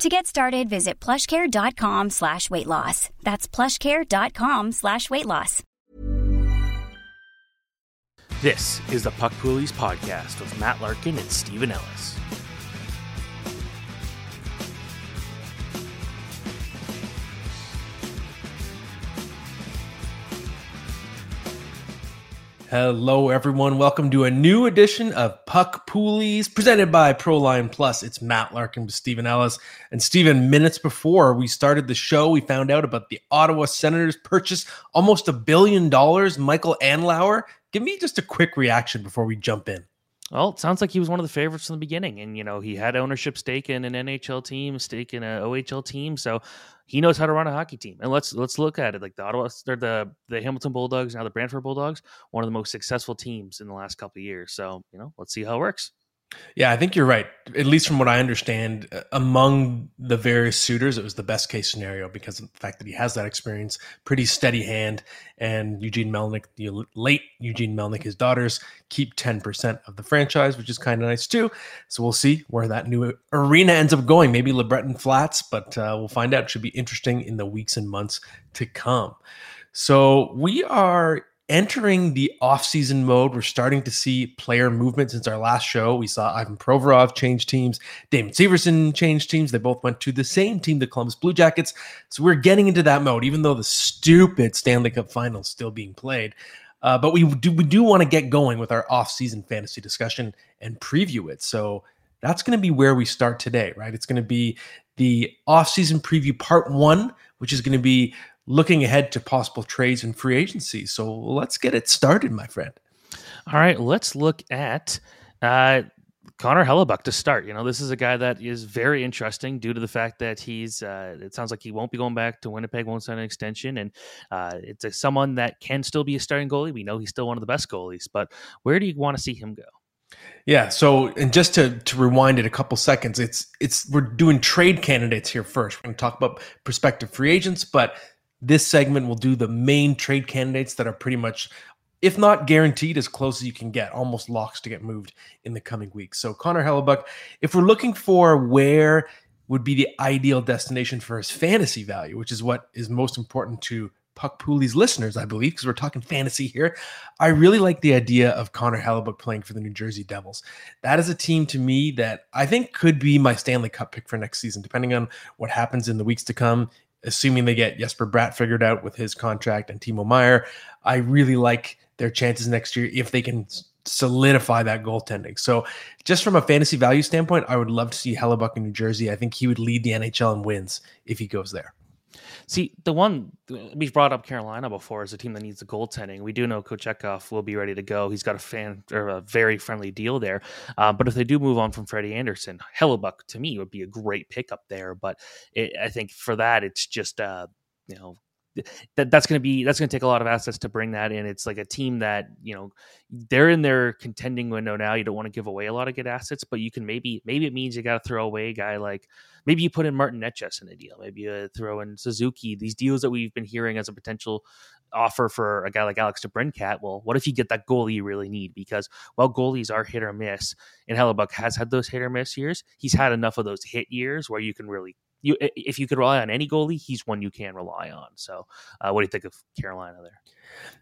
To get started, visit plushcare.com slash weight loss. That's plushcare.com slash weight loss. This is the Puck Poolies podcast with Matt Larkin and Steven Ellis. Hello, everyone. Welcome to a new edition of Puck Poolies presented by Proline Plus. It's Matt Larkin with Steven Ellis. And Steven, minutes before we started the show, we found out about the Ottawa Senators purchase almost a billion dollars. Michael Andlauer, give me just a quick reaction before we jump in. Well, it sounds like he was one of the favorites from the beginning, and you know he had ownership stake in an NHL team, stake in an OHL team, so he knows how to run a hockey team. And let's let's look at it like the Ottawa, they're the the Hamilton Bulldogs now the Brantford Bulldogs, one of the most successful teams in the last couple of years. So you know, let's see how it works. Yeah, I think you're right. At least from what I understand, uh, among the various suitors, it was the best case scenario because of the fact that he has that experience, pretty steady hand, and Eugene Melnyk, the late Eugene Melnyk, his daughters keep 10% of the franchise, which is kind of nice too. So we'll see where that new arena ends up going. Maybe LeBreton Flats, but uh, we'll find out. It should be interesting in the weeks and months to come. So we are entering the off-season mode. We're starting to see player movement since our last show. We saw Ivan Provorov change teams, Damon Severson change teams. They both went to the same team, the Columbus Blue Jackets. So we're getting into that mode, even though the stupid Stanley Cup final is still being played. Uh, but we do we do want to get going with our off-season fantasy discussion and preview it. So that's going to be where we start today, right? It's going to be the off-season preview part one, which is going to be looking ahead to possible trades and free agency. So let's get it started, my friend. All right, let's look at uh, Connor Hellebuyck to start. You know, this is a guy that is very interesting due to the fact that he's. Uh, it sounds like he won't be going back to Winnipeg, won't sign an extension, and uh, it's a, someone that can still be a starting goalie. We know he's still one of the best goalies, but where do you want to see him go? Yeah. So, and just to to rewind it a couple seconds, it's it's we're doing trade candidates here first. We're going to talk about prospective free agents, but this segment will do the main trade candidates that are pretty much, if not guaranteed, as close as you can get, almost locks to get moved in the coming weeks. So Connor Hellebuyck, if we're looking for where would be the ideal destination for his fantasy value, which is what is most important to Puck Poolies listeners, I believe, because we're talking fantasy here. I really like the idea of Connor Hellebuyck playing for the New Jersey Devils. That is a team to me that I think could be my Stanley Cup pick for next season, depending on what happens in the weeks to come assuming they get Jesper Bratt figured out with his contract and Timo Meier, I really like their chances next year if they can solidify that goaltending. So, just from a fantasy value standpoint, I would love to see Hellebuyck in New Jersey. I think he would lead the NHL in wins if he goes there. See, the one we've brought up Carolina before is a team that needs the goaltending. We do know Kochetkov will be ready to go. He's got a fan or a very friendly deal there. Uh, but if they do move on from Freddie Andersen, Hellebuyck to me would be a great pickup there. But it, I think for that, it's just uh, you know that that's going to be that's going to take a lot of assets to bring that in. It's like a team that you know they're in their contending window now. You don't want to give away a lot of good assets, but you can maybe maybe it means you got to throw away a guy like maybe you put in Martin Necas in a deal. Maybe you uh, throw in Suzuki. These deals that we've been hearing as a potential offer for a guy like Alex DeBrincat. Well, what if you get that goalie you really need? Because while goalies are hit or miss, and Hellebuyck has had those hit or miss years, he's had enough of those hit years where you can really you if you could rely on any goalie, he's one you can rely on. So, uh, what do you think of Carolina there?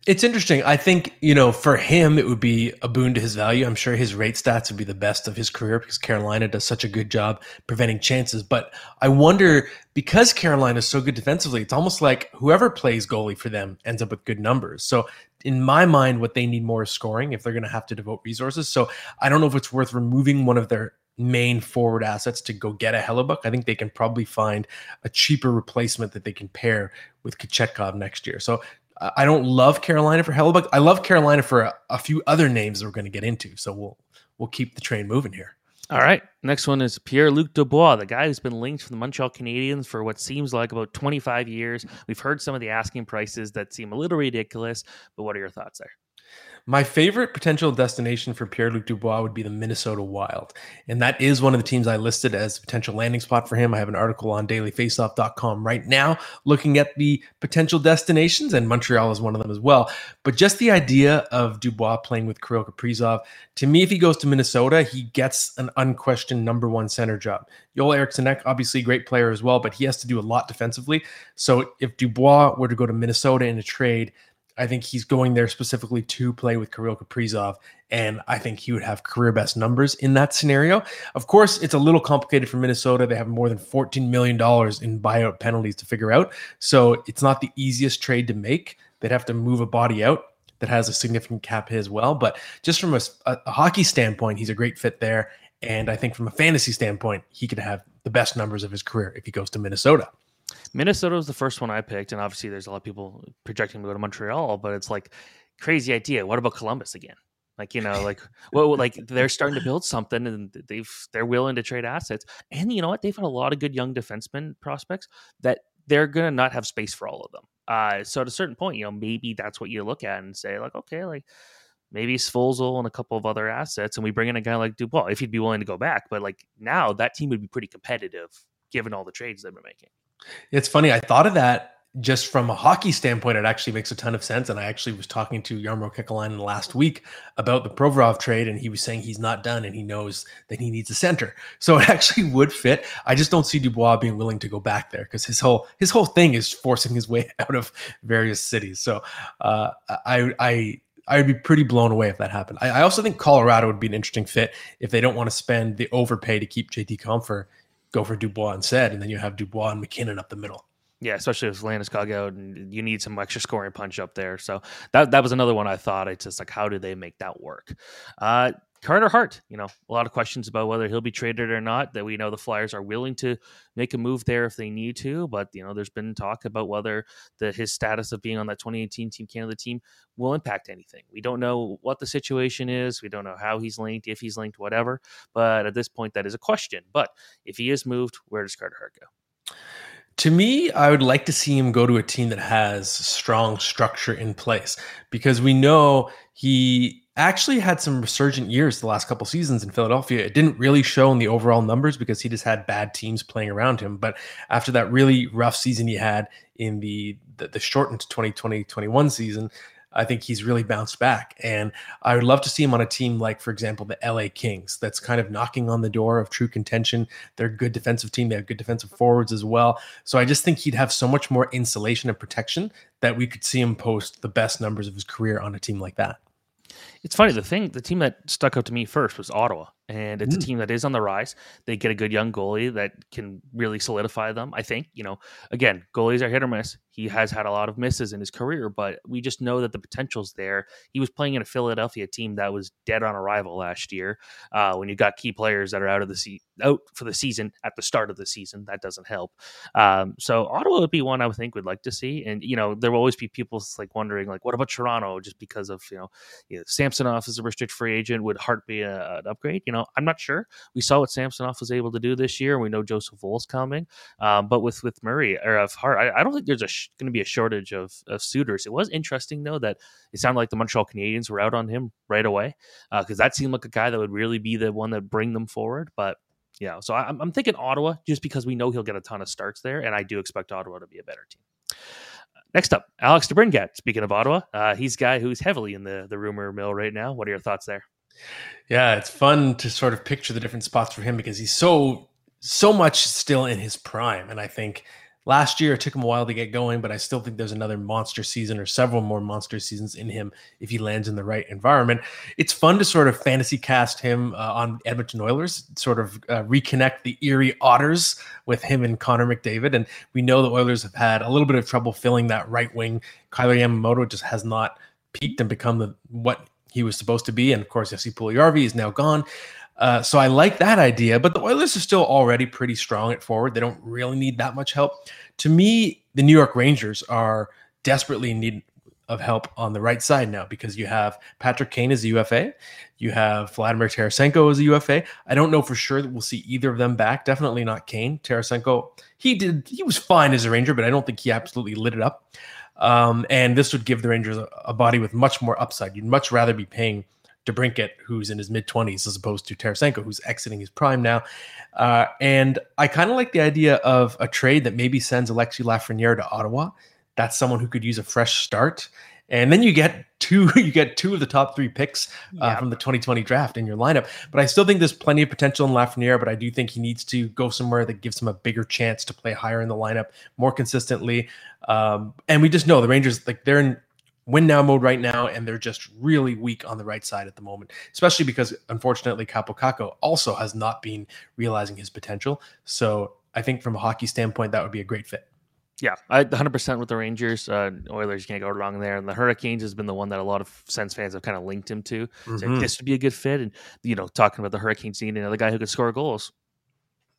It's interesting. I think, you know, for him, it would be a boon to his value. I'm sure his rate stats would be the best of his career because Carolina does such a good job preventing chances. But I wonder, because Carolina is so good defensively, it's almost like whoever plays goalie for them ends up with good numbers. So, in my mind, what they need more is scoring if they're going to have to devote resources. So, I don't know if it's worth removing one of their main forward assets to go get a Hellebuyck. I think they can probably find a cheaper replacement that they can pair with Kochetkov next year. So uh, I don't love Carolina for Hellebuyck. I love Carolina for a, a few other names that we're going to get into. So we'll we'll keep the train moving here. All right. Next one is Pierre Luc Dubois, the guy who's been linked to the Montreal Canadiens for what seems like about 25 years. We've heard some of the asking prices that seem a little ridiculous, but what are your thoughts there? My favorite potential destination for Pierre Luc Dubois would be the Minnesota Wild. And that is one of the teams I listed as potential landing spot for him. I have an article on dailyfaceoff.com right now looking at the potential destinations, and Montreal is one of them as well. But just the idea of Dubois playing with Kirill Kaprizov, to me, if he goes to Minnesota, he gets an unquestioned number one center job. Joel Eriksson Ek, obviously a great player as well, but he has to do a lot defensively. So if Dubois were to go to Minnesota in a trade, I think he's going there specifically to play with Kirill Kaprizov, and I think he would have career best numbers in that scenario. Of course, it's a little complicated for Minnesota. They have more than $14 million in buyout penalties to figure out. So it's not the easiest trade to make. They'd have to move a body out that has a significant cap hit as well. But just from a, a, hockey standpoint, he's a great fit there. And I think from a fantasy standpoint, he could have the best numbers of his career if he goes to Minnesota. Minnesota was the first one I picked, and obviously there's a lot of people projecting to go to Montreal, but it's like crazy idea. What about Columbus again? Like you know, like well, like they're starting to build something, and they've they're willing to trade assets, and you know what? They've had a lot of good young defensemen prospects that they're gonna not have space for all of them. Uh, so at a certain point, you know, maybe that's what you look at and say, like, okay, like maybe Svozil and a couple of other assets, and we bring in a guy like Dubois if he'd be willing to go back. But like now, that team would be pretty competitive given all the trades they've been making. It's funny. I thought of that just from a hockey standpoint. It actually makes a ton of sense. And I actually was talking to Jarmo Kekalainen last week about the Provorov trade, and he was saying he's not done and he knows that he needs a center. So it actually would fit. I just don't see Dubois being willing to go back there because his whole his whole thing is forcing his way out of various cities. So uh, I I I would be pretty blown away if that happened. I, I, also think Colorado would be an interesting fit if they don't want to spend the overpay to keep JT Compher go for Dubois instead, and then you have Dubois and MacKinnon up the middle. Yeah, especially with Landeskog out, and you need some extra scoring punch up there. So that that was another one I thought. It's just like, how do they make that work? Uh, Carter Hart, you know, a lot of questions about whether he'll be traded or not. That we know the Flyers are willing to make a move there if they need to, but you know, there's been talk about whether the his status of being on that 2018 Team Canada team will impact anything. We don't know what the situation is. We don't know how he's linked, if he's linked, whatever. But at this point, that is a question. But if he is moved, where does Carter Hart go? To me, I would like to see him go to a team that has strong structure in place because we know he actually had some resurgent years the last couple seasons in Philadelphia. It didn't really show in the overall numbers because he just had bad teams playing around him. But after that really rough season he had in the the, the shortened 2020-21 season, I think he's really bounced back. And I would love to see him on a team like, for example, the LA Kings, that's kind of knocking on the door of true contention. They're a good defensive team. They have good defensive forwards as well. So I just think he'd have so much more insulation and protection that we could see him post the best numbers of his career on a team like that. It's funny. The thing, the team that stuck out to me first was Ottawa, and it's mm. a team that is on the rise. They get a good young goalie that can really solidify them. I think you know, again, goalies are hit or miss. He has had a lot of misses in his career, but we just know that the potential's there. He was playing in a Philadelphia team that was dead on arrival last year. Uh, when you got key players that are out of the se- out for the season at the start of the season, that doesn't help. Um, so Ottawa would be one I would think would like to see, and you know, there will always be people like wondering, like, what about Toronto? Just because of you know, you know Samsonov is a restricted free agent, would Hart be a, an upgrade? You know I'm not sure. We saw what Samsonov was able to do this year. We know Joseph Woll's coming, um, but with with Murray or of Hart, I, I don't think there's sh- going to be a shortage of of suitors. It was interesting though that it sounded like the Montreal Canadiens were out on him right away because uh, that seemed like a guy that would really be the one that bring them forward, but. Yeah, so I'm, I'm thinking Ottawa just because we know he'll get a ton of starts there, and I do expect Ottawa to be a better team. Next up, Alex DeBrincat. Speaking of Ottawa, uh, he's a guy who's heavily in the, the rumor mill right now. What are your thoughts there? Yeah, it's fun to sort of picture the different spots for him because he's so so much still in his prime, and I think Last year, it took him a while to get going, but I still think there's another monster season or several more monster seasons in him if he lands in the right environment. It's fun to sort of fantasy cast him uh, on Edmonton Oilers, sort of uh, reconnect the Erie Otters with him and Connor McDavid. And we know the Oilers have had a little bit of trouble filling that right wing. Kailer Yamamoto just has not peaked and become the what he was supposed to be. And of course, Jesse Puljujarvi is now gone. Uh, so I like that idea, but the Oilers are still already pretty strong at forward. They don't really need that much help. To me, the New York Rangers are desperately in need of help on the right side now because you have Patrick Kane as a UFA, you have Vladimir Tarasenko as a UFA. I don't know for sure that we'll see either of them back. Definitely not Kane. Tarasenko, he did he was fine as a Ranger, but I don't think he absolutely lit it up. Um, and this would give the Rangers a, a body with much more upside. You'd much rather be paying DeBrincat, who's in his mid 20s, as opposed to Tarasenko, who's exiting his prime now. Uh, and I kind of like the idea of a trade that maybe sends Alexis Lafreniere to Ottawa. That's someone who could use a fresh start. And then you get two, you get two of the top three picks uh, yeah. from the 2020 draft in your lineup. But I still think there's plenty of potential in Lafreniere. But I do think he needs to go somewhere that gives him a bigger chance to play higher in the lineup more consistently. Um, and we just know the Rangers, like they're in win now mode right now, and they're just really weak on the right side at the moment, especially because unfortunately Kaapo Kakko also has not been realizing his potential. So I think from a hockey standpoint, that would be a great fit. Yeah, I 100% with the Rangers. Uh, Oilers can't go wrong there. And the Hurricanes has been the one that a lot of Sens fans have kind of linked him to. Mm-hmm. So this would be a good fit. And, you know, talking about the Hurricanes needing another guy who could score goals,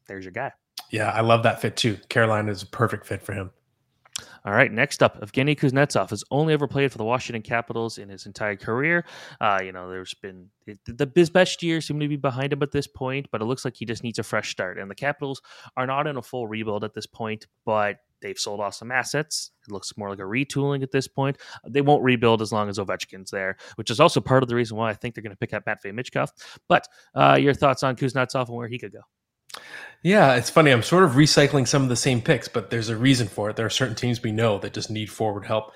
there's your guy. Yeah, I love that fit too. Carolina is a perfect fit for him. All right, next up, Evgeny Kuznetsov has only ever played for the Washington Capitals in his entire career. Uh, you know, there's been the, his best years seem to be behind him at this point, but it looks like he just needs a fresh start. And the Capitals are not in a full rebuild at this point, but they've sold off some assets. It looks more like a retooling at this point. They won't rebuild as long as Ovechkin's there, which is also part of the reason why I think they're going to pick up Matvey Michkov. But uh, your thoughts on Kuznetsov and where he could go? Yeah, it's funny. I'm sort of recycling some of the same picks, but there's a reason for it. There are certain teams we know that just need forward help.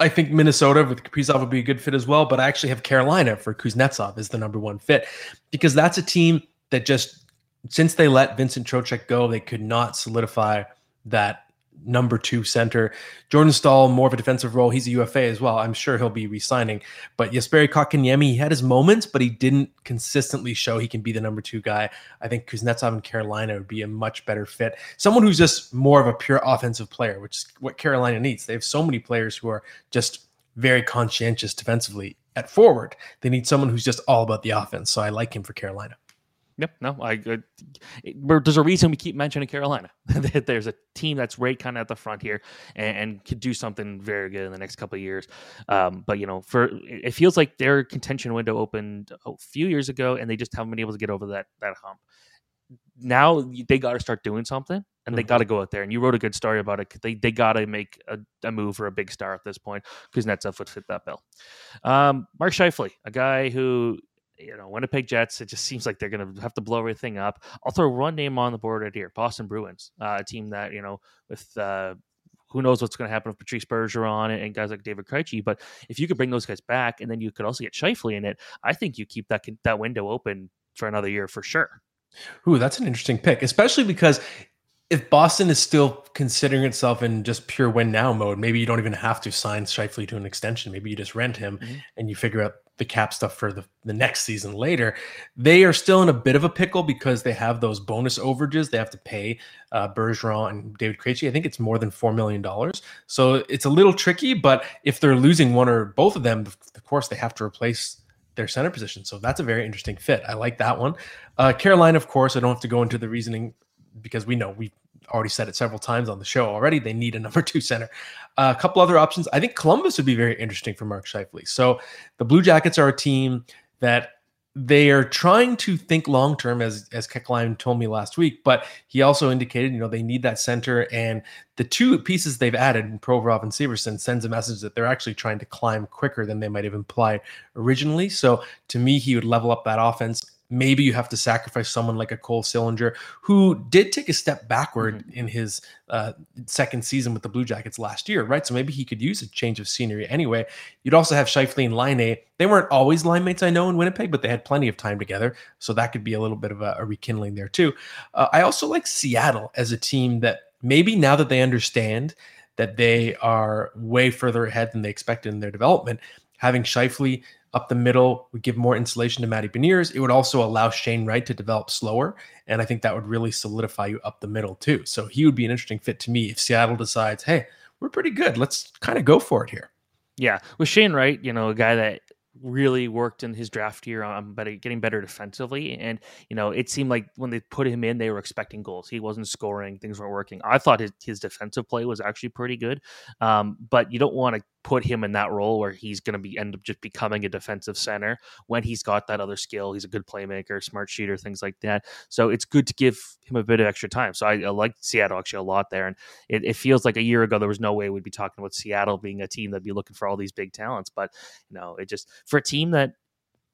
I think Minnesota with Kaprizov would be a good fit as well, but I actually have Carolina for Kuznetsov as the number one fit because that's a team that just since they let Vincent Trocheck go, they could not solidify that number two center. Jordan Staal, more of a defensive role. He's a UFA as well. I'm sure he'll be resigning. But Jesperi Kotkaniemi, he had his moments, but he didn't consistently show he can be the number two guy. I think Kuznetsov in Carolina would be a much better fit. Someone who's just more of a pure offensive player, which is what Carolina needs. They have so many players who are just very conscientious defensively at forward. They need someone who's just all about the offense. So I like him for Carolina. Yep. No, I, I there's a reason we keep mentioning Carolina. That there's a team that's right kind of at the front here and, and, could do something very good in the next couple of years. Um, but you know, for it feels like their contention window opened a few years ago, and they just haven't been able to get over that that hump. Now they got to start doing something, and mm-hmm. they got to go out there. And you wrote a good story about it. They they got to make a, a, move for a big star at this point because Netsov would fit that bill. Um, Mark Scheifele, a guy who you know, Winnipeg Jets, it just seems like they're going to have to blow everything up. I'll throw one name on the board right here Boston Bruins, uh, a team that, you know, with uh, who knows what's going to happen with Patrice Bergeron and guys like David Krejci. But if you could bring those guys back and then you could also get Scheifele in it, I think you keep that that window open for another year for sure. Ooh, that's an interesting pick, especially because if Boston is still considering itself in just pure win now mode, maybe you don't even have to sign Scheifele to an extension. Maybe you just rent him mm-hmm. and you figure out the cap stuff for the, the next season later. They are still in a bit of a pickle because they have those bonus overages they have to pay uh, Bergeron and David Krejci. I think it's more than $4 million. So it's a little tricky, but if they're losing one or both of them, of course, they have to replace their center position. So that's a very interesting fit. I like that one. Uh, Carolina, of course, I don't have to go into the reasoning because we know we already said it several times on the show already. They need a number two center. Uh, a couple other options. I think Columbus would be very interesting for Mark Scheifele. So the Blue Jackets are a team that they are trying to think long term, as as Kekline told me last week. But he also indicated, you know, they need that center, and the two pieces they've added, in Provorov and Severson, sends a message that they're actually trying to climb quicker than they might have implied originally. So to me, he would level up that offense maybe you have to sacrifice someone like a Cole Sillinger, who did take a step backward mm-hmm. in his uh, second season with the Blue Jackets last year, right? So maybe he could use a change of scenery anyway. You'd also have Scheifele and Laine. They weren't always line mates, I know, in Winnipeg, but they had plenty of time together. So that could be a little bit of a, a rekindling there, too. Uh, I also like Seattle as a team that maybe now that they understand that they are way further ahead than they expected in their development, having Scheifele up the middle would give more insulation to Matty Beniers. It would also allow Shane Wright to develop slower. And I think that would really solidify you up the middle too. So he would be an interesting fit to me if Seattle decides, hey, we're pretty good. Let's kind of go for it here. Yeah. With Shane Wright, you know, a guy that really worked in his draft year on better, getting better defensively. And, you know, it seemed like when they put him in, they were expecting goals. He wasn't scoring, things weren't working. I thought his, his defensive play was actually pretty good. Um, but you don't want to put him in that role where he's going to be end up just becoming a defensive center when he's got that other skill. He's a good playmaker, smart shooter, things like that. So it's good to give him a bit of extra time. So I, I like Seattle actually a lot there, and it, it, feels like a year ago there was no way we'd be talking about Seattle being a team that'd be looking for all these big talents. But you know, it just for a team that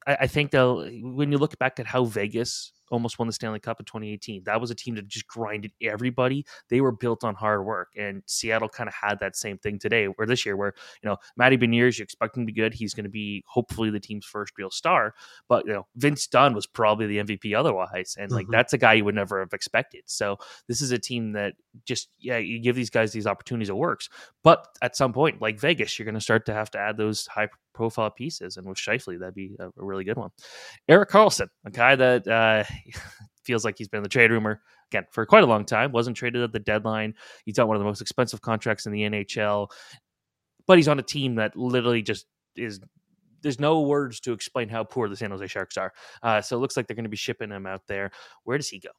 I, I think they'll when you look back at how Vegas almost won the Stanley Cup in 2018. That was a team that just grinded everybody. They were built on hard work, and Seattle kind of had that same thing today, or this year, where you know Matty Beniers, you expect him to be good. He's going to be hopefully the team's first real star, but you know Vince Dunn was probably the MVP otherwise, and like mm-hmm. that's a guy you would never have expected. So this is a team that just yeah, you give these guys these opportunities, it works. But at some point, like Vegas, you're going to start to have to add those high profile pieces. And with Scheifele, that'd be a, a really good one. Erik Karlsson, a guy that uh, feels like he's been in the trade rumor again for quite a long time. Wasn't traded at the deadline. He's got one of the most expensive contracts in the NHL, but he's on a team that literally just is. There's no words to explain how poor the San Jose Sharks are. Uh, so it looks like they're going to be shipping him out there. Where does he go?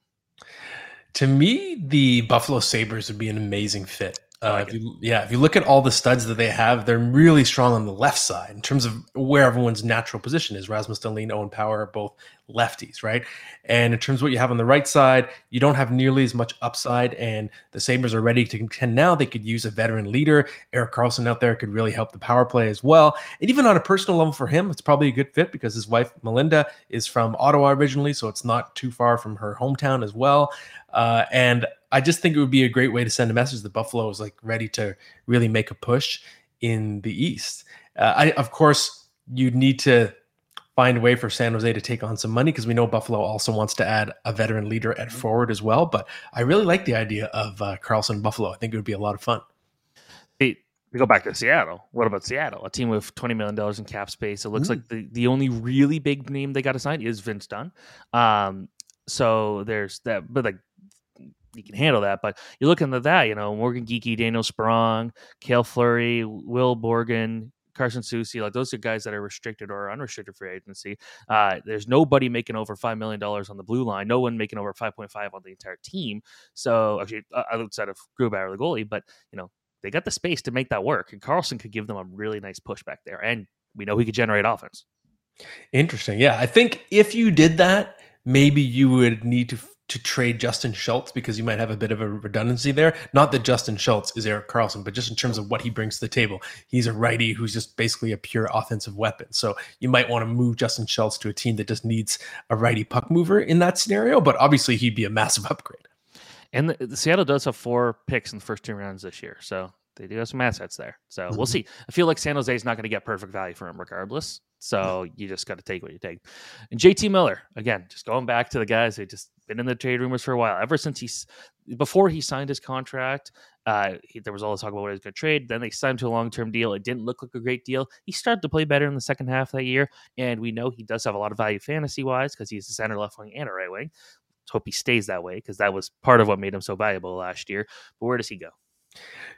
To me, the Buffalo Sabres would be an amazing fit. Uh, like if you, yeah, if you look at all the studs that they have, they're really strong on the left side in terms of where everyone's natural position is. Rasmus Dahlin, Owen Power are both lefties, right? And in terms of what you have on the right side, you don't have nearly as much upside. And the Sabres are ready to contend now. They could use a veteran leader. Erik Karlsson out there could really help the power play as well. And even on a personal level for him, it's probably a good fit because his wife, Melinda, is from Ottawa originally. So it's not too far from her hometown as well. Uh, and I just think it would be a great way to send a message that Buffalo is like ready to really make a push in the East. Uh, I, of course, you'd need to find a way for San Jose to take on some money because we know Buffalo also wants to add a veteran leader at forward as well. But I really like the idea of uh, Karlsson Buffalo. I think it would be a lot of fun. Hey, we go back to Seattle. What about Seattle? A team with twenty million dollars in cap space. It looks Ooh. like the, the only really big name they got to sign is Vince Dunn. Um, so there's that, but like you can handle that. But you're looking at that, you know, Morgan Geekie, Daniel Sprong, Cale Fleury, Will Borgen, Carson Soucy, like those are guys that are restricted or unrestricted free agency. Uh, there's nobody making over five million dollars on the blue line. No one making over five point five on the entire team. So actually, uh, outside of Grubauer, the goalie, but you know they got the space to make that work, and Karlsson could give them a really nice push back there, and we know he could generate offense. Interesting. Yeah, I think if you did that, maybe you would need to to trade Justin Schultz because you might have a bit of a redundancy there. Not that Justin Schultz is Erik Karlsson, but just in terms of what he brings to the table. He's a righty who's just basically a pure offensive weapon. So you might want to move Justin Schultz to a team that just needs a righty puck mover in that scenario, but obviously he'd be a massive upgrade. And the, the Seattle does have four picks in the first two rounds this year. So they do have some assets there. So mm-hmm. we'll see. I feel like San Jose is not going to get perfect value for him regardless. So you just got to take what you take. And JT Miller, again, just going back to the guys who just been in the trade rumors for a while. Ever since he's before he signed his contract, uh, he, there was all this talk about what he was going to trade. Then they signed to a long term deal. It didn't look like a great deal. He started to play better in the second half that year, and we know he does have a lot of value fantasy wise because he's a center, left wing, and a right wing. Let's hope he stays that way because that was part of what made him so valuable last year. But where does he go?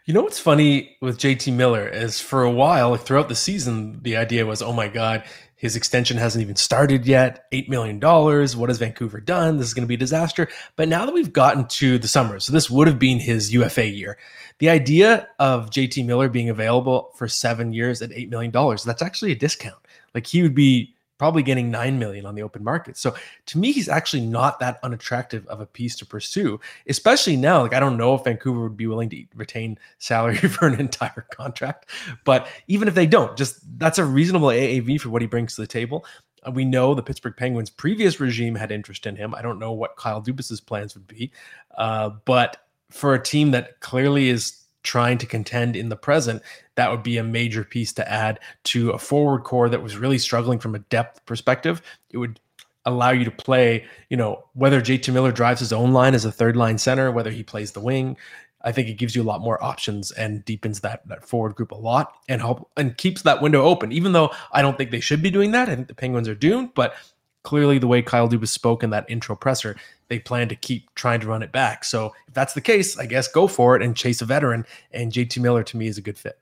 You know what's funny with JT Miller is for a while, like throughout the season, the idea was, oh my God, his extension hasn't even started yet. $8 million. What has Vancouver done? This is going to be a disaster. But now that we've gotten to the summer, so this would have been his UFA year, the idea of JT Miller being available for seven years at $8 million, that's actually a discount. Like he would be probably getting 9 million on the open market. So to me, he's actually not that unattractive of a piece to pursue, especially now. Like, I don't know if Vancouver would be willing to retain salary for an entire contract, but even if they don't, just that's a reasonable AAV for what he brings to the table. Uh, we know the Pittsburgh Penguins' previous regime had interest in him. I don't know what Kyle Dubas's plans would be, uh, but for a team that clearly is trying to contend in the present, that would be a major piece to add to a forward core that was really struggling from a depth perspective. It would allow you to play, you know, whether JT Miller drives his own line as a third line center, whether he plays the wing. I think it gives you a lot more options and deepens that that forward group a lot and help and keeps that window open. Even though I don't think they should be doing that, I think the Penguins are doomed. But clearly, the way Kyle Dubas spoke in that intro presser, they plan to keep trying to run it back. So if that's the case, I guess go for it and chase a veteran. And JT Miller to me is a good fit.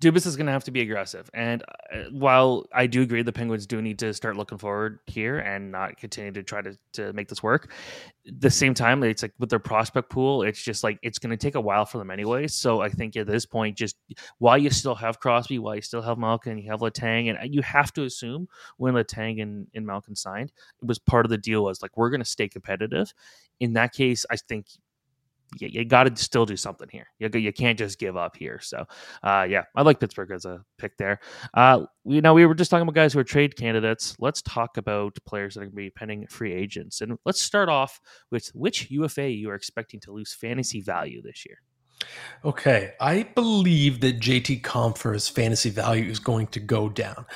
Dubas is going to have to be aggressive. And uh, while I do agree the Penguins do need to start looking forward here and not continue to try to, to make this work, the same time, it's like with their prospect pool, it's just like it's going to take a while for them anyway. So I think at this point, just while you still have Crosby, while you still have Malkin, you have Letang, and you have to assume when Letang and, and Malkin signed, it was part of the deal was like, we're going to stay competitive. In that case, I think you, you got to still do something here. You, you can't just give up here. So, uh, yeah, I like Pittsburgh as a pick there. Uh, you know, we were just talking about guys who are trade candidates. Let's talk about players that are going to be pending free agents. And let's start off with which UFA you are expecting to lose fantasy value this year. Okay, I believe that JT Compher's fantasy value is going to go down.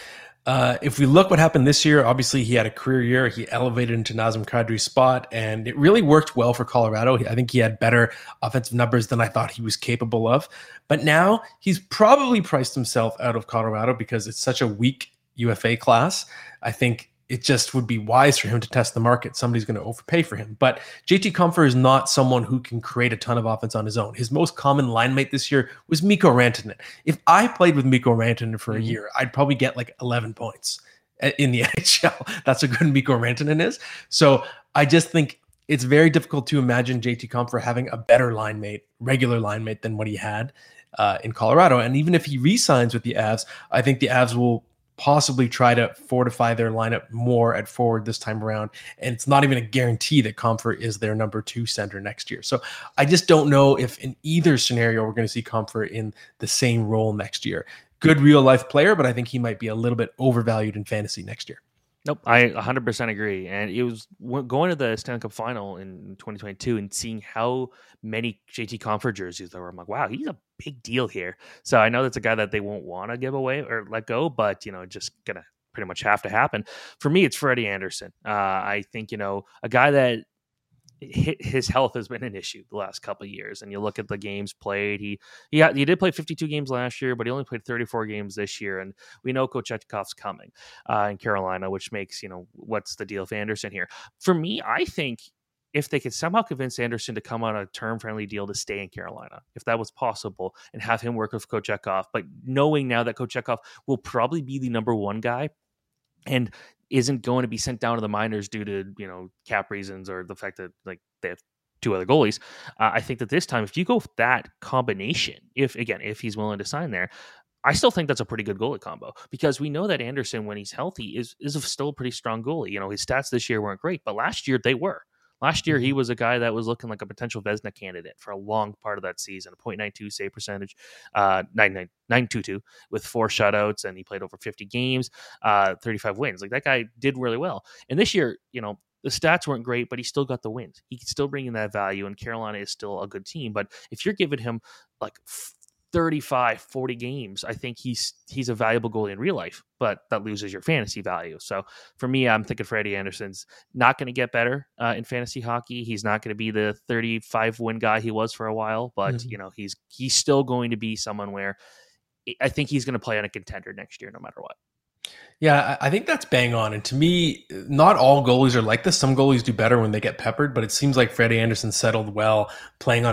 Uh, if we look what happened this year, obviously he had a career year. He elevated into Nazem Kadri's spot, and it really worked well for Colorado. I think he had better offensive numbers than I thought he was capable of. But now he's probably priced himself out of Colorado because it's such a weak UFA class. I think it just would be wise for him to test the market. Somebody's going to overpay for him. But JT Compher is not someone who can create a ton of offense on his own. His most common line mate this year was Mikko Rantanen. If I played with Mikko Rantanen for a mm-hmm. year, I'd probably get like 11 points in the NHL. That's a good Mikko Rantanen is. So I just think it's very difficult to imagine JT Compher having a better line mate, regular line mate than what he had uh, in Colorado. And even if he re-signs with the Avs, I think the Avs will possibly try to fortify their lineup more at forward this time around. And it's not even a guarantee that Compher is their number two center next year. So I just don't know if in either scenario we're going to see Compher in the same role next year. Good real life player, but I think he might be a little bit overvalued in fantasy next year. Nope, I 100% agree. And it was going to the Stanley Cup final in 2022 and seeing how many JT Compher jerseys there were. I'm like, wow, he's a big deal here. So I know that's a guy that they won't want to give away or let go, but, you know, just going to pretty much have to happen. For me, it's Freddie Andersen. Uh, I think, you know, a guy that his health has been an issue the last couple years. And you look at the games played. He he had, he did play 52 games last year, but he only played 34 games this year. And we know Kochetkov's coming uh, in Carolina, which makes you know what's the deal with Andersen here. For me, I think if they could somehow convince Andersen to come on a term friendly deal to stay in Carolina, if that was possible, and have him work with Kochetkov, but knowing now that Kochetkov will probably be the number one guy and isn't going to be sent down to the minors due to you know cap reasons or the fact that like they have two other goalies. Uh, I think that this time, if you go with that combination, if again if he's willing to sign there, I still think that's a pretty good goalie combo because we know that Andersen, when he's healthy, is is still a pretty strong goalie. You know, his stats this year weren't great, but last year they were. Last year, he mm-hmm. was a guy that was looking like a potential Vezina candidate for a long part of that season. A .92 save percentage, uh, 922 with four shutouts, and he played over 50 games, uh, 35 wins. Like that guy did really well. And this year, you know, the stats weren't great, but he still got the wins. He can still bring in that value, and Carolina is still a good team. But if you're giving him like 35 40 games i think he's he's a valuable goalie in real life but that loses your fantasy value so for me i'm thinking freddie Andersen's not going to get better uh, in fantasy hockey he's not going to be the 35 win guy he was for a while but mm-hmm. you know he's he's still going to be someone where i think he's going to play on a contender next year no matter what yeah, I think that's bang on. And to me, not all goalies are like this. Some goalies do better when they get peppered, but it seems like Freddie Andersen settled well playing on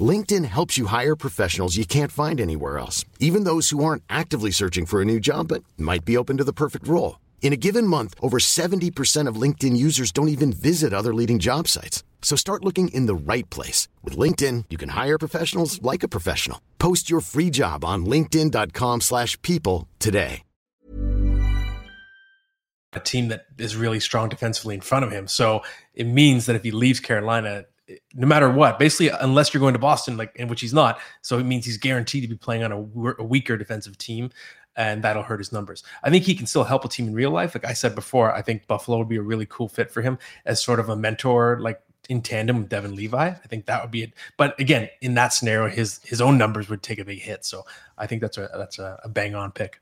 LinkedIn helps you hire professionals you can't find anywhere else, even those who aren't actively searching for a new job but might be open to the perfect role. In a given month, over 70% of LinkedIn users don't even visit other leading job sites. So start looking in the right place. With LinkedIn, you can hire professionals like a professional. Post your free job on linkedin.com slash people today. A team that is really strong defensively in front of him. So it means that if he leaves Carolina, no matter what, basically, unless you're going to Boston, like in which he's not, so it means he's guaranteed to be playing on a, a weaker defensive team and that'll hurt his numbers. I think he can still help a team in real life. Like I said before, I think Buffalo would be a really cool fit for him as sort of a mentor, like in tandem with Devon Levi. I think that would be it. But again, in that scenario, his his own numbers would take a big hit. So I think that's a that's a, a bang on pick.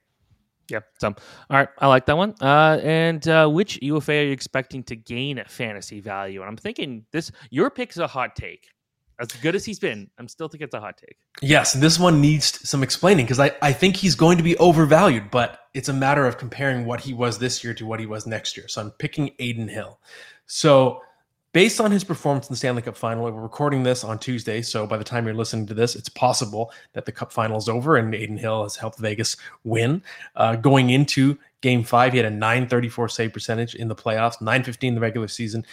Yep. So, all right, I like that one. Uh, and uh, which UFA are you expecting to gain fantasy value? And I'm thinking this. Your pick is a hot take. As good as he's been, I'm still think it's a hot take. Yes, this one needs some explaining because I, I think he's going to be overvalued, but it's a matter of comparing what he was this year to what he was next year. So I'm picking Adin Hill. So based on his performance in the Stanley Cup final, we're recording this on Tuesday. So by the time you're listening to this, it's possible that the Cup final is over and Adin Hill has helped Vegas win. Uh, going into game five, he had a 934 save percentage in the playoffs, 915 in the regular season.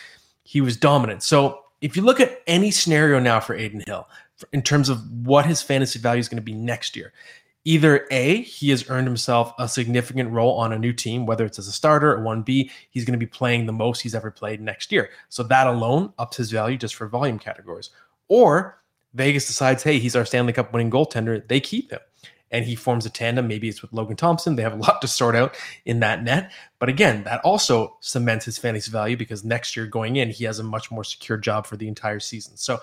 He was dominant. So if you look at any scenario now for Adin Hill in terms of what his fantasy value is going to be next year, either A, he has earned himself a significant role on a new team, whether it's as a starter or 1B, he's going to be playing the most he's ever played next year. So that alone ups his value just for volume categories. Or Vegas decides, hey, he's our Stanley Cup winning goaltender. They keep him and he forms a tandem. Maybe it's with Logan Thompson. They have a lot to sort out in that net. But again, that also cements his fantasy value because next year going in, he has a much more secure job for the entire season. So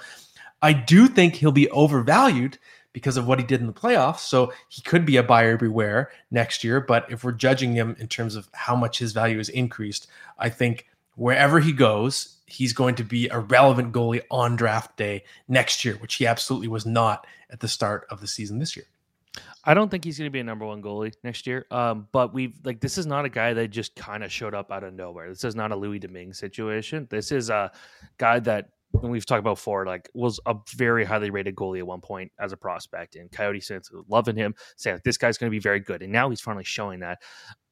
I do think he'll be overvalued because of what he did in the playoffs. So he could be a buyer beware next year. But if we're judging him in terms of how much his value has increased, I think wherever he goes, he's going to be a relevant goalie on draft day next year, which he absolutely was not at the start of the season this year. I don't think he's going to be a number one goalie next year. Um, but we've like this is not a guy that just kind of showed up out of nowhere. This is not a Louis Domingue situation. This is a guy that when we've talked about before, like was a very highly rated goalie at one point as a prospect, and Coyote Sense loving him, saying like, this guy's going to be very good, and now he's finally showing that.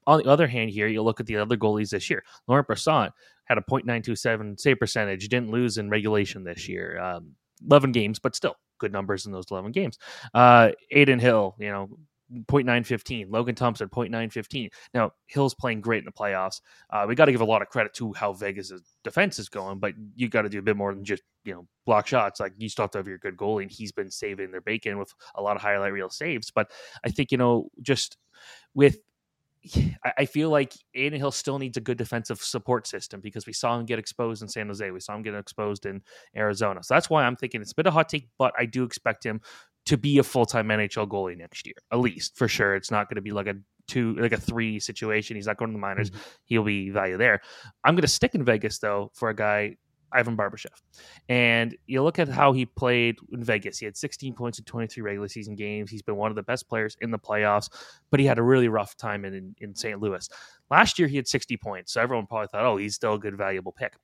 On the other hand, here you look at the other goalies this year. Laurent Brossoit had a .927 save percentage, didn't lose in regulation this year. Um, 11 games, but still good numbers in those 11 games. Uh, Adin Hill, you know, 0.915. Logan Thompson, 0.915. Now, Hill's playing great in the playoffs. Uh, we got to give a lot of credit to how Vegas' defense is going, but you got to do a bit more than just, you know, block shots. Like, you still have to have your good goalie, and he's been saving their bacon with a lot of highlight reel saves. But I think, you know, just with I feel like Adin Hill still needs a good defensive support system because we saw him get exposed in San Jose. We saw him get exposed in Arizona. So that's why I'm thinking it's a bit of a hot take, but I do expect him to be a full time NHL goalie next year, at least for sure. It's not going to be like a two, like a three situation. He's not going to the minors. Mm-hmm. He'll be value there. I'm going to stick in Vegas though for a guy Ivan Barbashev. And you look at how he played in Vegas. He had 16 points in 23 regular season games. He's been one of the best players in the playoffs, but he had a really rough time in, in, in St. Louis. Last year, he had 60 points. So everyone probably thought, oh, he's still a good, valuable pick.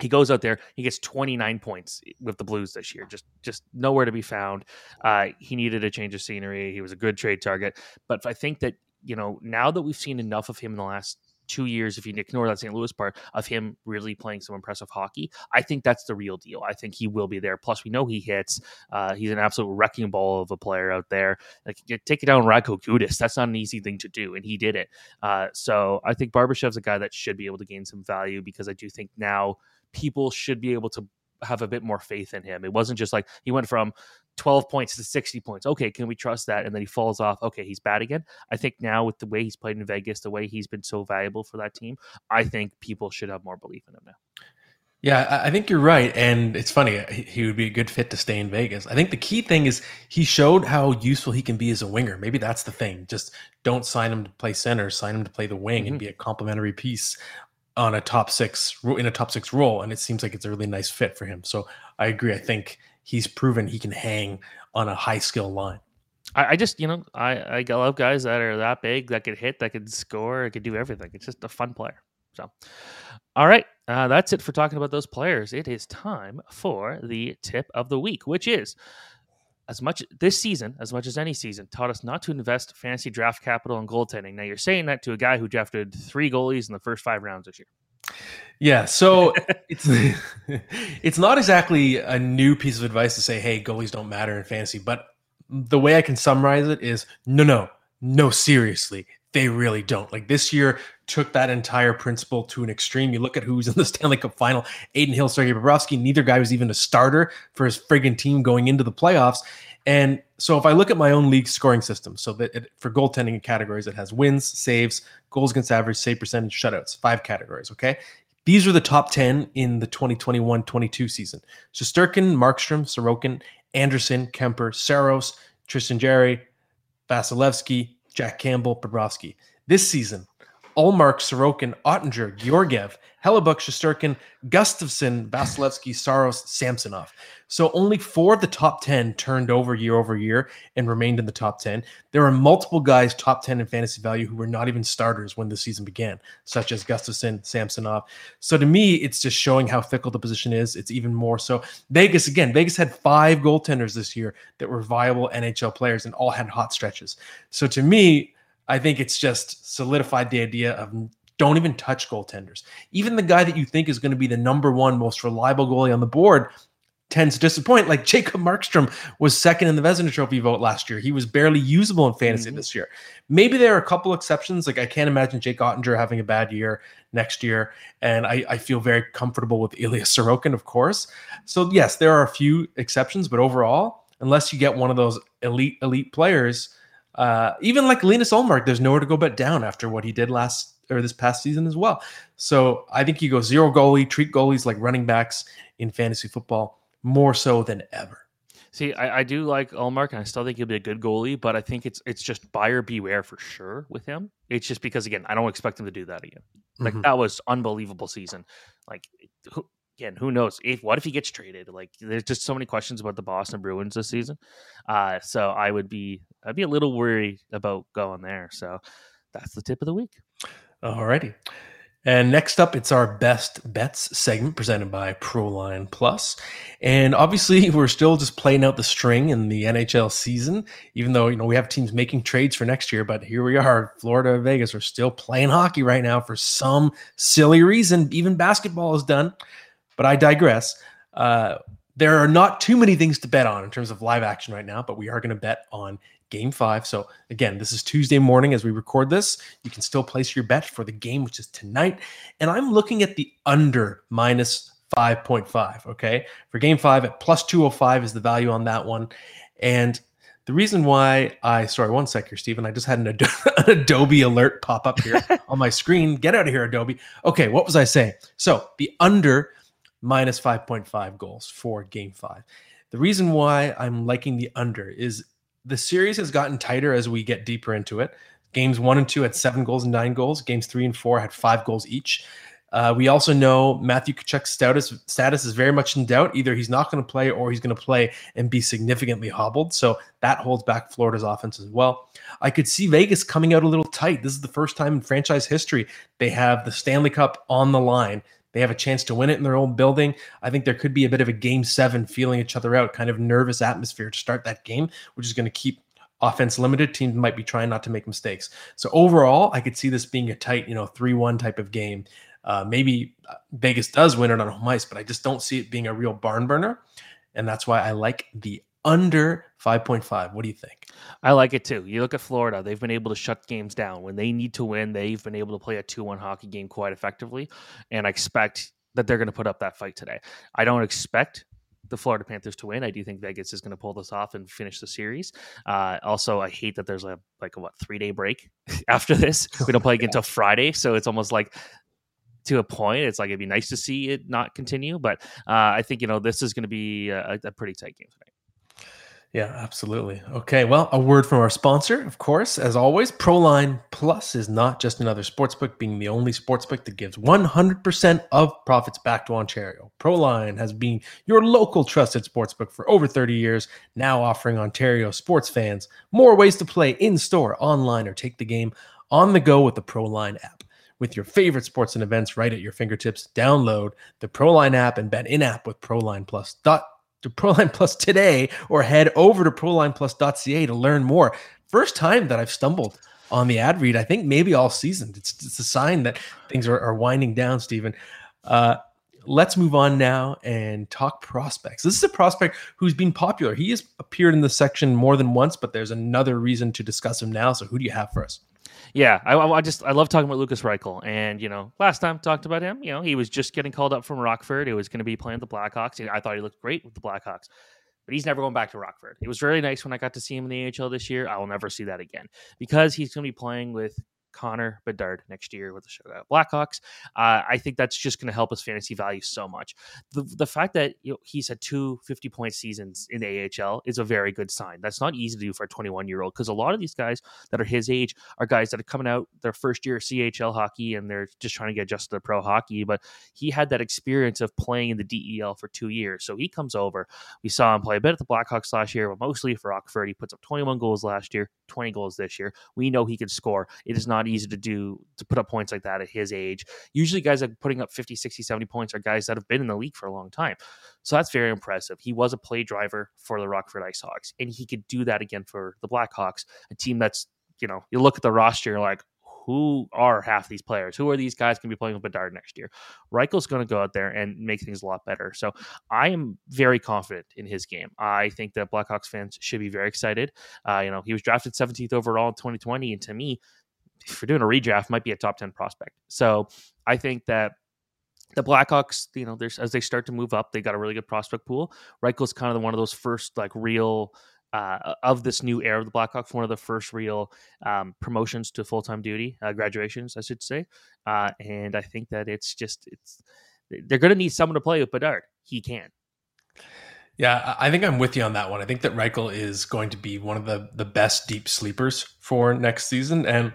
He goes out there, he gets 29 points with the Blues this year, just just nowhere to be found. Uh, he needed a change of scenery. He was a good trade target, but I think that you know now that we've seen enough of him in the last two years, if you ignore that St. Louis part of him really playing some impressive hockey, I think that's the real deal. I think he will be there. Plus, we know he hits. Uh, he's an absolute wrecking ball of a player out there. Like take it down Radko Gudas. That's not an easy thing to do, and he did it. Uh, so I think Barbashev's a guy that should be able to gain some value because I do think now people should be able to have a bit more faith in him. It wasn't just like he went from 12 points to 60 points. Okay, can we trust that? And then he falls off. Okay, he's bad again. I think now with the way he's played in Vegas, the way he's been so valuable for that team, I think people should have more belief in him now. Yeah, I think you're right. And it's funny, he would be a good fit to stay in Vegas. I think the key thing is he showed how useful he can be as a winger. Maybe that's the thing. Just don't sign him to play center, sign him to play the wing mm-hmm. and be a complementary piece on a top six in a top six role. And it seems like it's a really nice fit for him. So I agree. I think he's proven he can hang on a high skill line. I, I, just, you know, I, I love guys that are that big, that could hit, that could score, that could do everything. It's just a fun player. So, all right, uh, that's it for talking about those players. It is time for the tip of the week, which is as much this season, as much as any season, taught us not to invest fancy draft capital in goaltending. Now you're saying that to a guy who drafted three goalies in the first five rounds this year. Yeah, so it's it's not exactly a new piece of advice to say, "Hey, goalies don't matter in fantasy," but the way I can summarize it is, no, no, no, seriously, they really don't. Like this year took that entire principle to an extreme. You look at who's in the Stanley Cup final: Adin Hill, Sergei Bobrovsky. Neither guy was even a starter for his friggin' team going into the playoffs. And so, if I look at my own league scoring system, so that it, for goaltending categories, it has wins, saves, goals against average, save percentage, shutouts, five categories. Okay. These are the top 10 in the 2021 22 season. Shesterkin, Markstrom, Sorokin, Andersen, Kuemper, Saros, Tristan Jarry, Vasilevskiy, Jack Campbell, Bobrovsky. This season, Ullmark, Sorokin, Oettinger, Georgiev, Hellebuyck, Shesterkin, Gustavsson, Vasilevskiy, Saros, Samsonov. So only four of the top 10 turned over year over year and remained in the top 10. There are multiple guys top 10 in fantasy value who were not even starters when the season began, such as Gustavsson, Samsonov. So to me, it's just showing how fickle the position is. It's even more so. Vegas, again, Vegas had five goaltenders this year that were viable NHL players and all had hot stretches. So to me, I think it's just solidified the idea of don't even touch goaltenders. Even the guy that you think is going to be the number one most reliable goalie on the board tends to disappoint. Like Jacob Markstrom was second in the Vezina Trophy vote last year. He was barely usable in fantasy mm-hmm. this year. Maybe there are a couple exceptions. Like I can't imagine Jake Oettinger having a bad year next year. And I, I feel very comfortable with Ilya Sorokin, of course. So yes, there are a few exceptions, but overall, unless you get one of those elite, elite players, uh, even like Linus Ullmark, there's nowhere to go but down after what he did last or this past season as well. So I think you go zero goalie, treat goalies like running backs in fantasy football more so than ever. See, I, I do like Ullmark, and I still think he'll be a good goalie, but I think it's it's just buyer beware for sure with him. It's just because again, I don't expect him to do that again. Like mm-hmm. that was unbelievable season. Like who, again, who knows if what if he gets traded? Like there's just so many questions about the Boston Bruins this season. Uh, so I would be I'd be a little worried about going there. So that's the tip of the week. Alrighty. And next up, it's our best bets segment presented by Proline Plus. And obviously, we're still just playing out the string in the NHL season, even though, you know, we have teams making trades for next year. But here we are, Florida, Vegas are still playing hockey right now for some silly reason. Even basketball is done. But I digress. Uh, there are not too many things to bet on in terms of live action right now, but we are going to bet on game five. So, again, this is Tuesday morning as we record this. You can still place your bet for the game, which is tonight. And I'm looking at the under minus 5.5. Okay. For game five at plus 205 is the value on that one. And the reason why I, sorry, one sec here, Stephen. I just had an, Ad- an Adobe alert pop up here on my screen. Get out of here, Adobe. Okay. What was I saying? So, the under minus 5.5 goals for game five. The reason why I'm liking the under is the series has gotten tighter as we get deeper into it. Games one and two had seven goals and nine goals. Games three and four had five goals each. Uh, we also know Matthew Tkachuk's status, status is very much in doubt. Either he's not going to play or he's going to play and be significantly hobbled. So that holds back Florida's offense as well. I could see Vegas coming out a little tight. This is the first time in franchise history they have the Stanley Cup on the line. They have a chance to win it in their own building. I think there could be a bit of a game seven feeling each other out, kind of nervous atmosphere to start that game, which is going to keep offense limited. Teams might be trying not to make mistakes. So overall, I could see this being a tight, you know, 3 1 type of game. Uh, maybe uh, Vegas does win it on home ice, but I just don't see it being a real barn burner. And that's why I like the under 5.5. What do you think? I like it too. You look at Florida, they've been able to shut games down. When they need to win, they've been able to play a 2 1 hockey game quite effectively. And I expect that they're going to put up that fight today. I don't expect the Florida Panthers to win. I do think Vegas is going to pull this off and finish the series. Uh, also, I hate that there's a like a what three day break after this. We don't play again until Friday, so it's almost like to a point. It's like it'd be nice to see it not continue, but uh, I think you know this is going to be a, a, pretty tight game tonight. Yeah, absolutely. Okay, well, a word from our sponsor, of course, as always. Proline Plus is not just another sportsbook, being the only sportsbook that gives 100% of profits back to Ontario. Proline has been your local trusted sportsbook for over 30 years, now offering Ontario sports fans more ways to play in store, online, or take the game on the go with the Proline app with your favorite sports and events right at your fingertips. Download the Proline app and bet in app with Proline Plus. Dot to Proline Plus today or head over to ProlinePlus.ca to learn more. First time that I've stumbled on the ad read, I think maybe all season. It's, it's a sign that things are, are winding down, Stephen. Uh, let's move on now and talk prospects. This is a prospect who's been popular. He has appeared in the section more than once, but there's another reason to discuss him now. So, who do you have for us? Yeah, I, I, just I love talking about Lukas Reichel, and you know, last time talked about him, you know, he was just getting called up from Rockford. It was going to be playing the Blackhawks. I thought he looked great with the Blackhawks, but he's never going back to Rockford. It was really nice when I got to see him in the AHL this year. I will never see that again because he's going to be playing with Connor Bedard next year with the Chicago Blackhawks. Uh, I think that's just going to help his fantasy value so much. The the fact that you know, he's had two 50 point seasons in AHL is a very good sign. That's not easy to do for a 21 year old because a lot of these guys that are his age are guys that are coming out their first year of CHL hockey and they're just trying to get adjusted to pro hockey. But he had that experience of playing in the DEL for two years. So he comes over. We saw him play a bit at the Blackhawks last year, but mostly for Rockford. He puts up 21 goals last year, 20 goals this year. We know he can score. It is not easy to do to put up points like that at his age. Usually guys are putting up 50, 60, 70 points are guys that have been in the league for a long time. So that's very impressive. He was a play driver for the Rockford IceHogs, and he could do that again for the Blackhawks, a team that's, you know, you look at the roster, you're like, who are half these players? Who are these guys going to be playing with Bedard next year? Reichel's going to go out there and make things a lot better. So I am very confident in his game. I think that Blackhawks fans should be very excited. Uh, you know, he was drafted 17th overall in 2020, and to me, if you're doing a redraft, might be a top 10 prospect. So I think that the Blackhawks, you know, there's as they start to move up, they got a really good prospect pool. Reichel's kind of one of those first like real uh, of this new era of the Blackhawks, one of the first real um, promotions to full time duty, uh, graduations, I should say. Uh, and I think that it's just it's they're going to need someone to play with Bedard. He can. Yeah, I think I'm with you on that one. I think that Reichel is going to be one of the the best deep sleepers for next season, and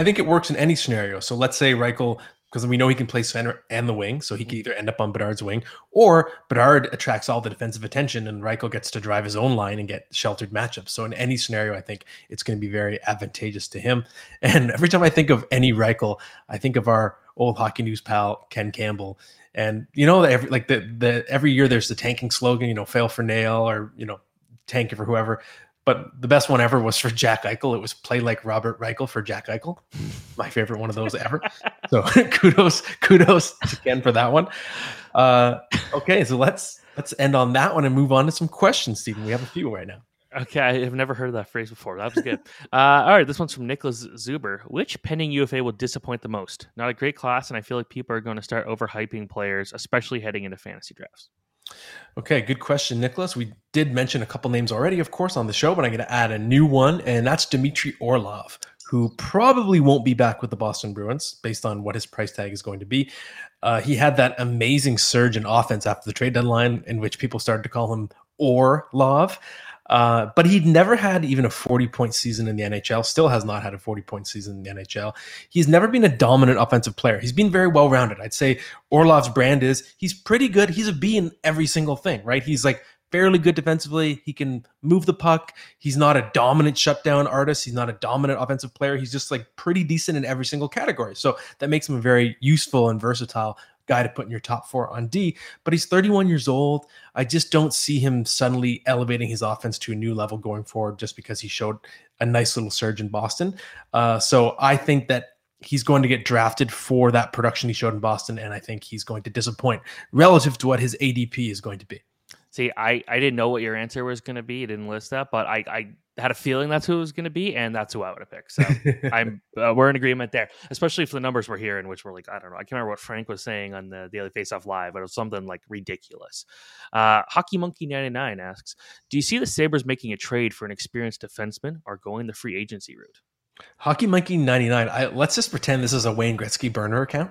I think it works in any scenario. So let's say Reichel because we know he can play center and the wing, so he can mm-hmm. either end up on Bedard's wing, or Bedard attracts all the defensive attention, and Reichel gets to drive his own line and get sheltered matchups. So in any scenario, I think it's going to be very advantageous to him. And every time I think of any Reichel, I think of our old hockey news pal Ken Campbell. And you know, every like the the every year there's the tanking slogan, you know, fail for nail or you know, tank for whoever. But the best one ever was for Jack Eichel. It was play like Robert Reichel for Jack Eichel. My favorite one of those ever. So kudos, kudos Ken for that one. Uh, okay, so let's let's end on that one and move on to some questions, Stephen. We have a few right now. Okay, I've never heard that phrase before. That was good. uh, all right, this one's from Nicholas Zuber. Which pending UFA will disappoint the most? Not a great class, and I feel like people are going to start overhyping players, especially heading into fantasy drafts. Okay, good question, Nicholas. We did mention a couple names already, of course, on the show, but I'm going to add a new one, and that's Dmitry Orlov, who probably won't be back with the Boston Bruins based on what his price tag is going to be. Uh, he had that amazing surge in offense after the trade deadline, in which people started to call him Orlov. Uh, but he'd never had even a 40 point season in the NHL, still has not had a 40 point season in the NHL. He's never been a dominant offensive player. He's been very well rounded. I'd say Orlov's brand is he's pretty good. He's a B in every single thing, right? He's like fairly good defensively. He can move the puck. He's not a dominant shutdown artist. He's not a dominant offensive player. He's just like pretty decent in every single category. So that makes him a very useful and versatile guy to put in your top four on D. But he's 31 years old. I just don't see him suddenly elevating his offense to a new level going forward just because he showed a nice little surge in Boston. Uh, so I think that he's going to get drafted for that production he showed in Boston, and I think he's going to disappoint relative to what his ADP is going to be. See, I, I didn't know what your answer was going to be. You didn't list that, but I, I had a feeling that's who it was going to be, and that's who I would have picked. So I'm uh, we're in agreement there, especially if the numbers we're hearing, which were like I don't know. I can't remember what Frank was saying on the Daily Faceoff Live, but it was something like ridiculous. Uh, Hockey Monkey ninety nine asks, "Do you see the Sabres making a trade for an experienced defenseman or going the free agency route?" Hockey Monkey ninety nine. Let's just pretend this is a Wayne Gretzky burner account.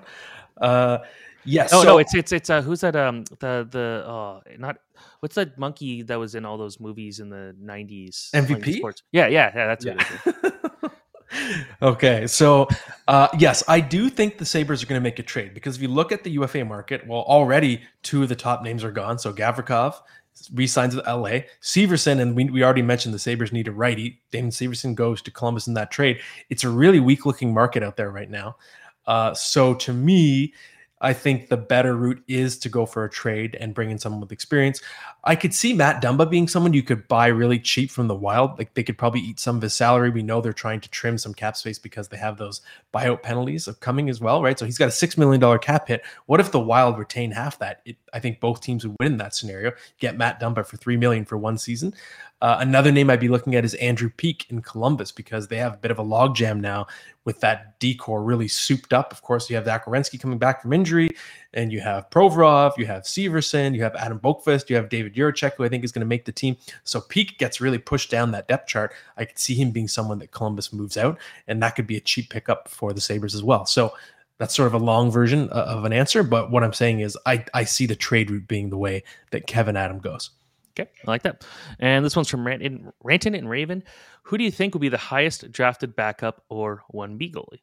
Uh, Yes. Oh so, no, it's it's it's uh, who's that? Um, the the uh, not what's that monkey that was in all those movies in the nineties? MVP. Sports. Yeah, yeah, yeah. That's yeah. okay, so uh, yes, I do think the Sabres are going to make a trade because if you look at the UFA market, well, already two of the top names are gone. So Gavrikov resigns with LA. Severson, and we, we already mentioned the Sabres need a righty. Damon Severson goes to Columbus in that trade. It's a really weak looking market out there right now. Uh, so to me, I think the better route is to go for a trade and bring in someone with experience. I could see Matt Dumba being someone you could buy really cheap from the wild. Like they could probably eat some of his salary. We know they're trying to trim some cap space because they have those buyout penalties of coming as well, right? So he's got a $6 million cap hit. What if the wild retain half that? It, I think both teams would win in that scenario. Get Matt Dumba for 3 million for one season. Uh, another name I'd be looking at is Andrew Peeke in Columbus because they have a bit of a logjam now with that decor really souped up. Of course, you have Zach Werenski coming back from injury, and you have Provorov, you have Severson, you have Adam Boqvist, you have David Jiricek, who I think is going to make the team. So Peeke gets really pushed down that depth chart. I could see him being someone that Columbus moves out, and that could be a cheap pickup for the Sabres as well. So that's sort of a long version uh, of an answer, but what I'm saying is I, I see the trade route being the way that Kevyn Adam goes. Okay, I like that. And this one's from Ranton, Ranton and Raven. Who do you think will be the highest drafted backup or 1B goalie?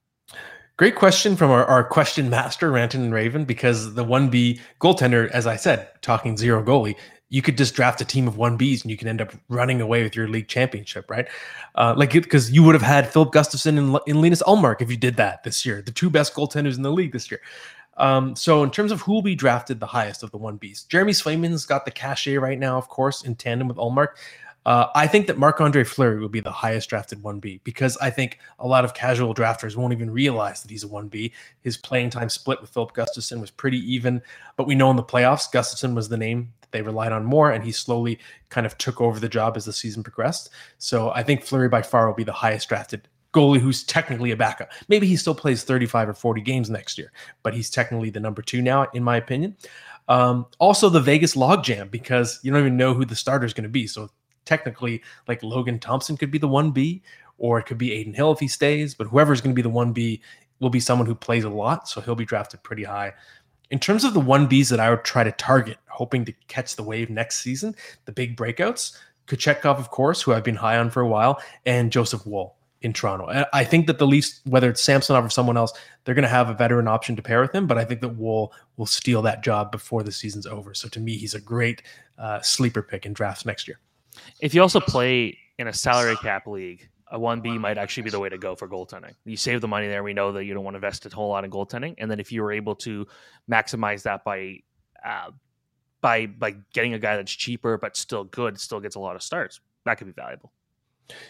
Great question from our, our question master, Ranton and Raven, because the 1B goaltender, as I said, talking zero goalie, you could just draft a team of 1Bs and you can end up running away with your league championship, right? Uh, like, because you would have had Filip Gustavsson and, and Linus Ullmark if you did that this year, the two best goaltenders in the league this year. Um, so in terms of who will be drafted the highest of the one Bs, Jeremy Swayman's got the cachet right now, of course, in tandem with Ullmark. Uh, I think that Marc Andre Fleury will be the highest drafted 1B because I think a lot of casual drafters won't even realize that he's a 1B. His playing time split with Filip Gustavsson was pretty even, but we know in the playoffs, Gustavsson was the name that they relied on more, and he slowly kind of took over the job as the season progressed. So I think Fleury by far will be the highest drafted goalie who's technically a backup. Maybe he still plays 35 or 40 games next year, but he's technically the number two now, in my opinion. Um, also, the Vegas logjam because you don't even know who the starter is going to be. So technically, like Logan Thompson could be the one B, or it could be Adin Hill if he stays. But whoever's going to be the one B will be someone who plays a lot, so he'll be drafted pretty high. In terms of the one Bs that I would try to target, hoping to catch the wave next season, the big breakouts, Kochetkov, of course, who I've been high on for a while, and Joseph Woll in Toronto. I think that the Leafs, whether it's Samsonov or someone else, they're going to have a veteran option to pair with him. But I think that Woll will steal that job before the season's over. So to me, he's a great uh, sleeper pick in drafts next year. If you also play in a salary cap league, a one B might actually be the way to go for goaltending. You save the money there. We know that you don't want to invest a whole lot in goaltending, and then if you were able to maximize that by uh, by by getting a guy that's cheaper but still good, still gets a lot of starts, that could be valuable.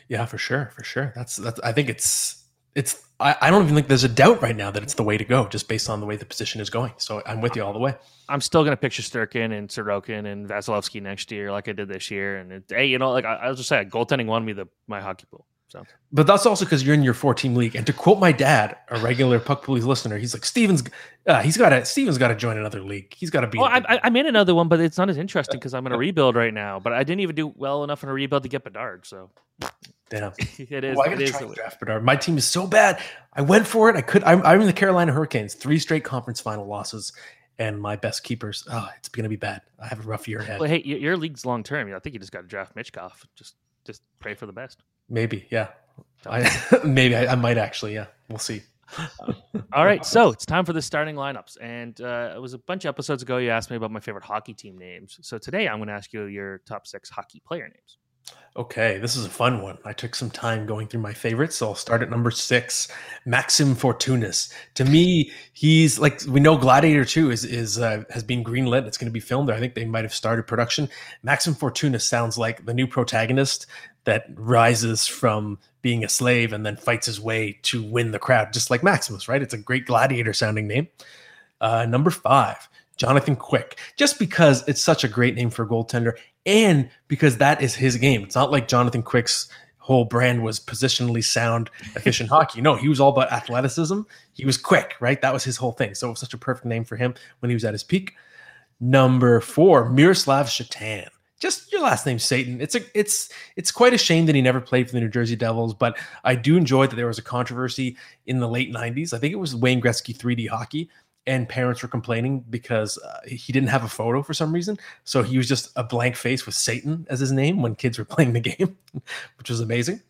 Yeah, for sure, for sure. That's that's. I think it's it's. I, I don't even think there's a doubt right now that it's the way to go, just based on the way the position is going. So I'm with you all the way. I'm still to picture Sturkin and Sorokin and Vasilevskiy next year, like I did this year. And it, hey, you know, like I, I was just saying, goaltending won me the my hockey pool. So, but that's also because you're in your four team league. And to quote my dad, a regular Puck Poolies listener, he's like, Stevens, uh, he's got to, Stevens got to join another league. He's got to be. Well, I, I'm in another one, but it's not as interesting because I'm in a rebuild right now. But I didn't even do well enough in a rebuild to get Bedard. So, damn, it is. Well, I got to try to draft Bedard. My team is so bad. I went for it. I could. I'm, I'm in the Carolina Hurricanes, three straight conference final losses and my best keepers. Oh, it's going to be bad. I have a rough year ahead. Well, hey, your league's long term. I think you just got to draft Michkov. Just just pray for the best. Maybe, yeah. I, maybe I, I, might actually. Yeah, we'll see. All right, so it's time for the starting lineups, and uh, it was a bunch of episodes ago. You asked me about my favorite hockey team names. So today I'm going to ask you your top six hockey player names. Okay, this is a fun one. I took some time going through my favorites, so I'll start at number six, Maxime Fortunus. To me, he's like we know Gladiator Two is is uh, has been greenlit. It's going to be filmed. I think they might have started production. Maxime Fortunus sounds like the new protagonist that rises from being a slave and then fights his way to win the crowd, just like Maximus, right? It's a great gladiator sounding name. Uh, number five, Jonathan Quick, just because it's such a great name for a goaltender and because that is his game. It's not like Jonathan Quick's whole brand was positionally sound, efficient hockey. No, he was all about athleticism. He was quick, right? That was his whole thing. So it was such a perfect name for him when he was at his peak. Number four, Miroslav Satan. Just your last name, Satan. It's a it's it's quite a shame that he never played for the New Jersey Devils, but I do enjoy that there was a controversy in the late '90s. I think it was Wayne Gretzky 3D hockey and parents were complaining because uh, he didn't have a photo for some reason. So he was just a blank face with Satan as his name when kids were playing the game, which was amazing.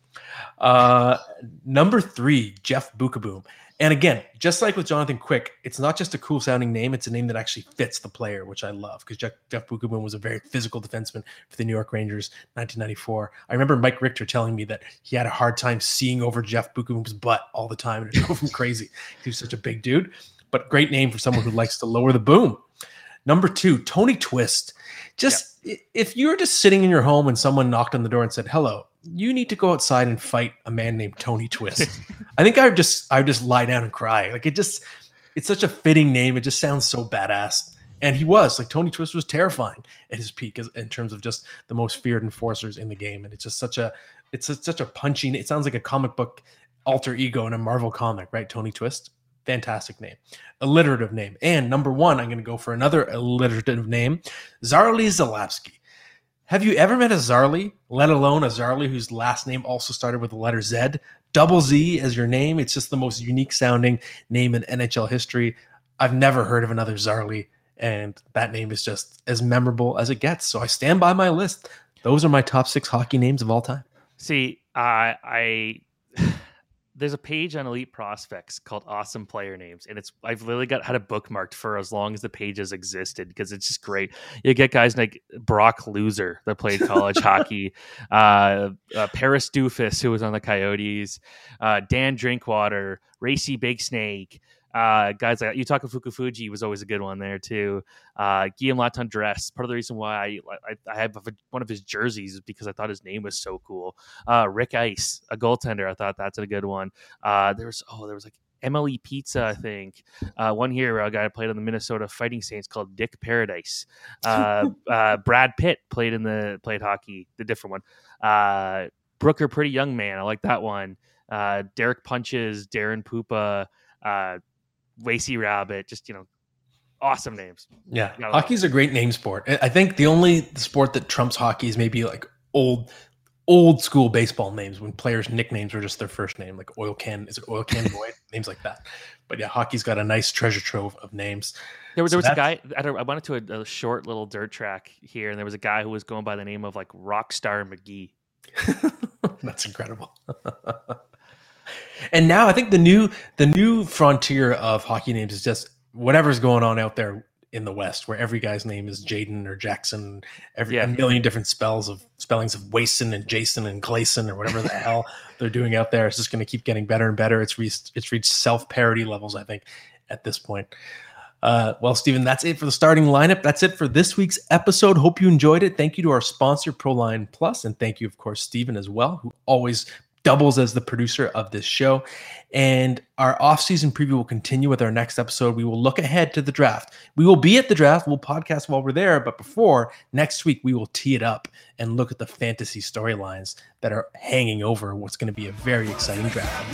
Uh, number three, Jeff Beukeboom. And again, just like with Jonathan Quick, it's not just a cool sounding name, it's a name that actually fits the player, which I love because Jeff, Jeff was a very physical defenseman for the New York Rangers 1994. I remember Mike Richter telling me that he had a hard time seeing over Jeff Beukeboom's butt all the time and it drove him crazy. He was such a big dude but great name for someone who likes to lower the boom. Number two, Tony Twist. Just yep. if you were just sitting in your home and someone knocked on the door and said, "Hello," you need to go outside and fight a man named Tony Twist. I think I would just I would just lie down and cry. Like it just it's such a fitting name. It just sounds so badass. And he was like Tony Twist was terrifying at his peak as, in terms of just the most feared enforcers in the game. And it's just such a it's a, such a punching. It sounds like a comic book alter ego in a Marvel comic, right? Tony Twist. Fantastic name. Alliterative name. And number one, I'm going to go for another alliterative name Zarley Zalapski. Have you ever met a Zarley, let alone a Zarley whose last name also started with the letter Z? Double Z as your name. It's just the most unique sounding name in NHL history. I've never heard of another Zarley, and that name is just as memorable as it gets. So I stand by my list. Those are my top six hockey names of all time. See, uh, I there's a page on Elite Prospects called Awesome Player Names, and it's I've literally got had it bookmarked for as long as the page has existed because it's just great. You get guys like Brock Loser that played college hockey, uh, uh, Paris Doofus who was on the Coyotes, uh, Dan Drinkwater, Racy Big Snake. Uh, guys like Yutaka Fukufuji was always a good one there too. Uh, Guillaume Latendresse. Part of the reason why I, I, I have one of his jerseys is because I thought his name was so cool. Uh, Rick Ice, a goaltender. I thought that's a good one. Uh, there was oh there was like MLE Pizza, I think. Uh, one here, a guy played on the Minnesota Fighting Saints called Dick Paradise. Uh, uh, Brad Pitt played in the played hockey, the different one. Uh, Brooker, pretty young man, I like that one. Uh, Derek Punches, Daren Puppa, Lacey Rabbit, just you know, awesome names. Yeah, hockey's a great name sport. I think the only sport that trumps hockey is maybe like old old school baseball names when players' nicknames were just their first name, like Oil Can. Is it Oil Can Boy? names like that. But yeah, hockey's got a nice treasure trove of names. There was, so there was a guy. I, went to a, a, short little dirt track here, and there was a guy who was going by the name of like Rockstar McGee. That's incredible. And now I think the new the new frontier of hockey names is just whatever's going on out there in the West, where every guy's name is Jaden or Jackson, every yeah. a million different spells of spellings of Wason and Jason and Glayson or whatever the hell they're doing out there. It's just going to keep getting better and better. It's reached it's reached self parody levels, I think, at this point. Uh, well, Stephen, that's it for the starting lineup. That's it for this week's episode. Hope you enjoyed it. Thank you to our sponsor, Proline Plus, and thank you, of course, Stephen, as well, who always doubles as the producer of this show. And our off-season preview will continue with our next episode. We will look ahead to the draft. We will be at the draft. We'll podcast while we're there, but before next week, we will tee it up and look at the fantasy storylines that are hanging over what's going to be a very exciting draft.